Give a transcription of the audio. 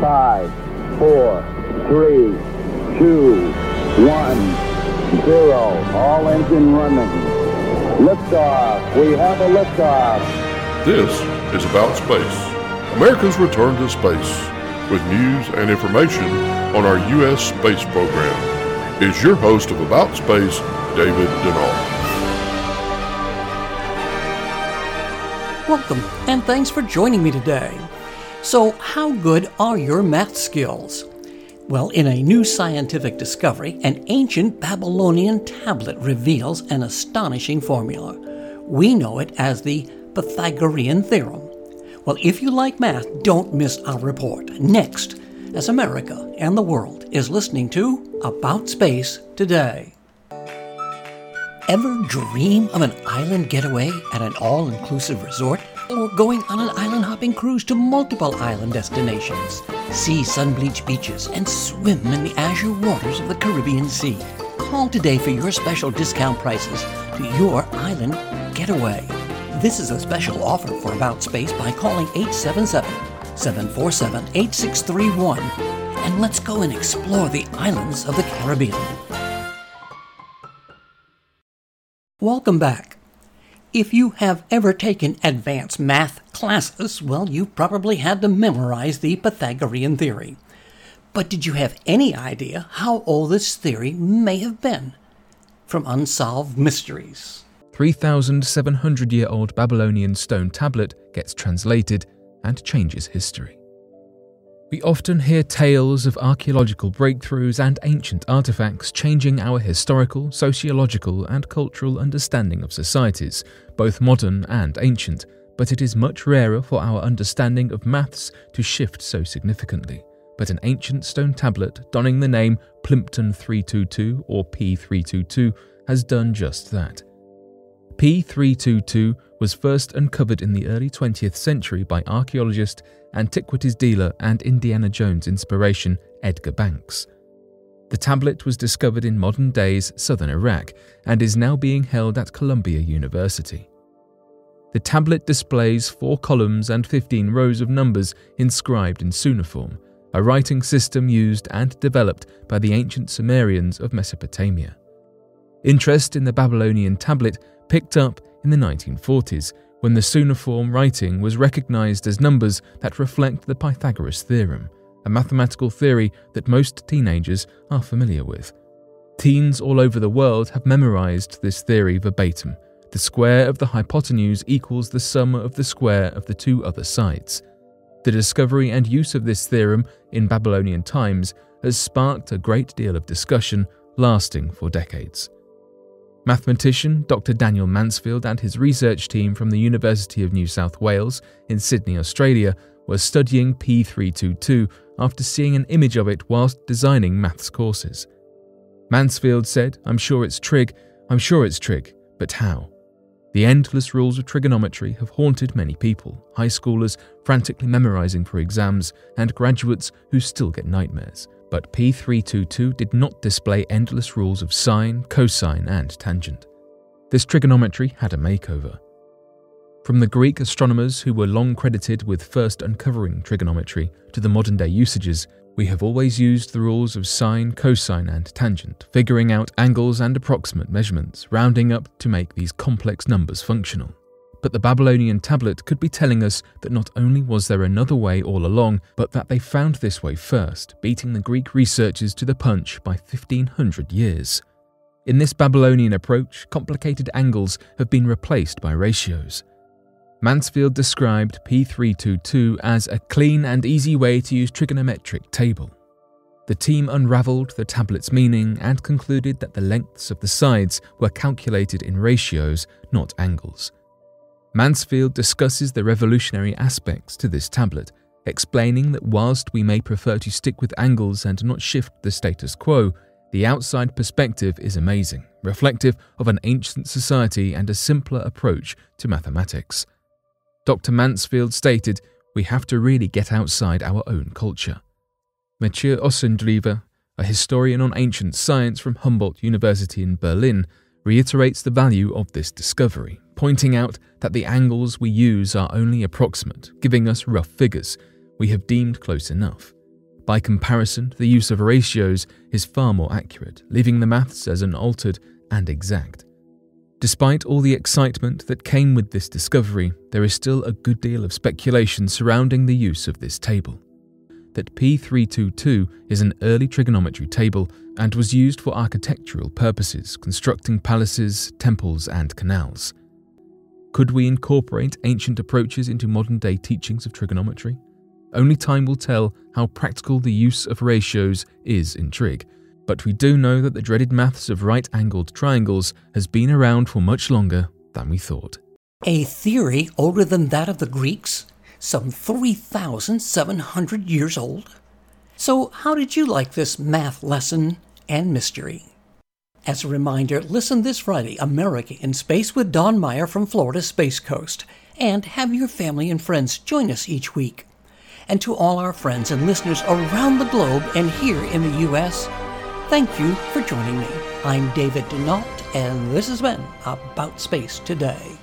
Five, four, three, two, one, zero. All engine running. Liftoff. We have a liftoff. This is About Space, America's return to space, with news and information on our U.S. space program. Is your host of About Space, David Denard. Welcome, and thanks for joining me today. So, how good are your math skills? Well, in a new scientific discovery, an ancient Babylonian tablet reveals an astonishing formula. We know it as the Pythagorean theorem. Well, if you like math, don't miss our report. Next, as America and the world is listening to About Space Today. Ever dream of an island getaway at an all inclusive resort? Or going on an island hopping cruise to multiple island destinations? See sun bleached beaches and swim in the azure waters of the Caribbean Sea. Call today for your special discount prices to your island getaway. This is a special offer for About Space by calling 877 747 8631 and let's go and explore the islands of the Caribbean. Welcome back. If you have ever taken advanced math classes, well, you probably had to memorize the Pythagorean theory. But did you have any idea how old this theory may have been? From Unsolved Mysteries. 3,700 year old Babylonian stone tablet gets translated and changes history. We often hear tales of archaeological breakthroughs and ancient artifacts changing our historical, sociological, and cultural understanding of societies, both modern and ancient, but it is much rarer for our understanding of maths to shift so significantly. But an ancient stone tablet donning the name Plimpton 322 or P322 has done just that. P322 was first uncovered in the early 20th century by archaeologist, antiquities dealer, and Indiana Jones inspiration Edgar Banks. The tablet was discovered in modern day's southern Iraq and is now being held at Columbia University. The tablet displays four columns and 15 rows of numbers inscribed in Cuneiform, a writing system used and developed by the ancient Sumerians of Mesopotamia. Interest in the Babylonian tablet picked up in the 1940s when the cuneiform writing was recognized as numbers that reflect the Pythagoras theorem, a mathematical theory that most teenagers are familiar with. Teens all over the world have memorized this theory verbatim. The square of the hypotenuse equals the sum of the square of the two other sides. The discovery and use of this theorem in Babylonian times has sparked a great deal of discussion lasting for decades. Mathematician Dr. Daniel Mansfield and his research team from the University of New South Wales in Sydney, Australia, were studying P322 after seeing an image of it whilst designing maths courses. Mansfield said, I'm sure it's trig, I'm sure it's trig, but how? The endless rules of trigonometry have haunted many people, high schoolers frantically memorizing for exams, and graduates who still get nightmares but P322 did not display endless rules of sine, cosine, and tangent. This trigonometry had a makeover. From the Greek astronomers who were long credited with first uncovering trigonometry to the modern day usages, we have always used the rules of sine, cosine, and tangent, figuring out angles and approximate measurements, rounding up to make these complex numbers functional. But the Babylonian tablet could be telling us that not only was there another way all along, but that they found this way first, beating the Greek researchers to the punch by 1500 years. In this Babylonian approach, complicated angles have been replaced by ratios. Mansfield described P322 as a clean and easy way to use trigonometric table. The team unravelled the tablet's meaning and concluded that the lengths of the sides were calculated in ratios, not angles. Mansfield discusses the revolutionary aspects to this tablet, explaining that whilst we may prefer to stick with angles and not shift the status quo, the outside perspective is amazing, reflective of an ancient society and a simpler approach to mathematics. Dr. Mansfield stated, We have to really get outside our own culture. Mathieu Ossendrijver, a historian on ancient science from Humboldt University in Berlin, reiterates the value of this discovery, pointing out that the angles we use are only approximate, giving us rough figures we have deemed close enough. By comparison, the use of ratios is far more accurate, leaving the maths as unaltered and exact. Despite all the excitement that came with this discovery, there is still a good deal of speculation surrounding the use of this table. That P322 is an early trigonometry table and was used for architectural purposes, constructing palaces, temples, and canals. Could we incorporate ancient approaches into modern day teachings of trigonometry? Only time will tell how practical the use of ratios is in trig, but we do know that the dreaded maths of right angled triangles has been around for much longer than we thought. A theory older than that of the Greeks? Some 3,700 years old? So, how did you like this math lesson and mystery? As a reminder, listen this Friday, America in Space with Don Meyer from Florida Space Coast, and have your family and friends join us each week and to all our friends and listeners around the globe and here in the U.S., thank you for joining me. I'm David Denault, and this has been About Space Today.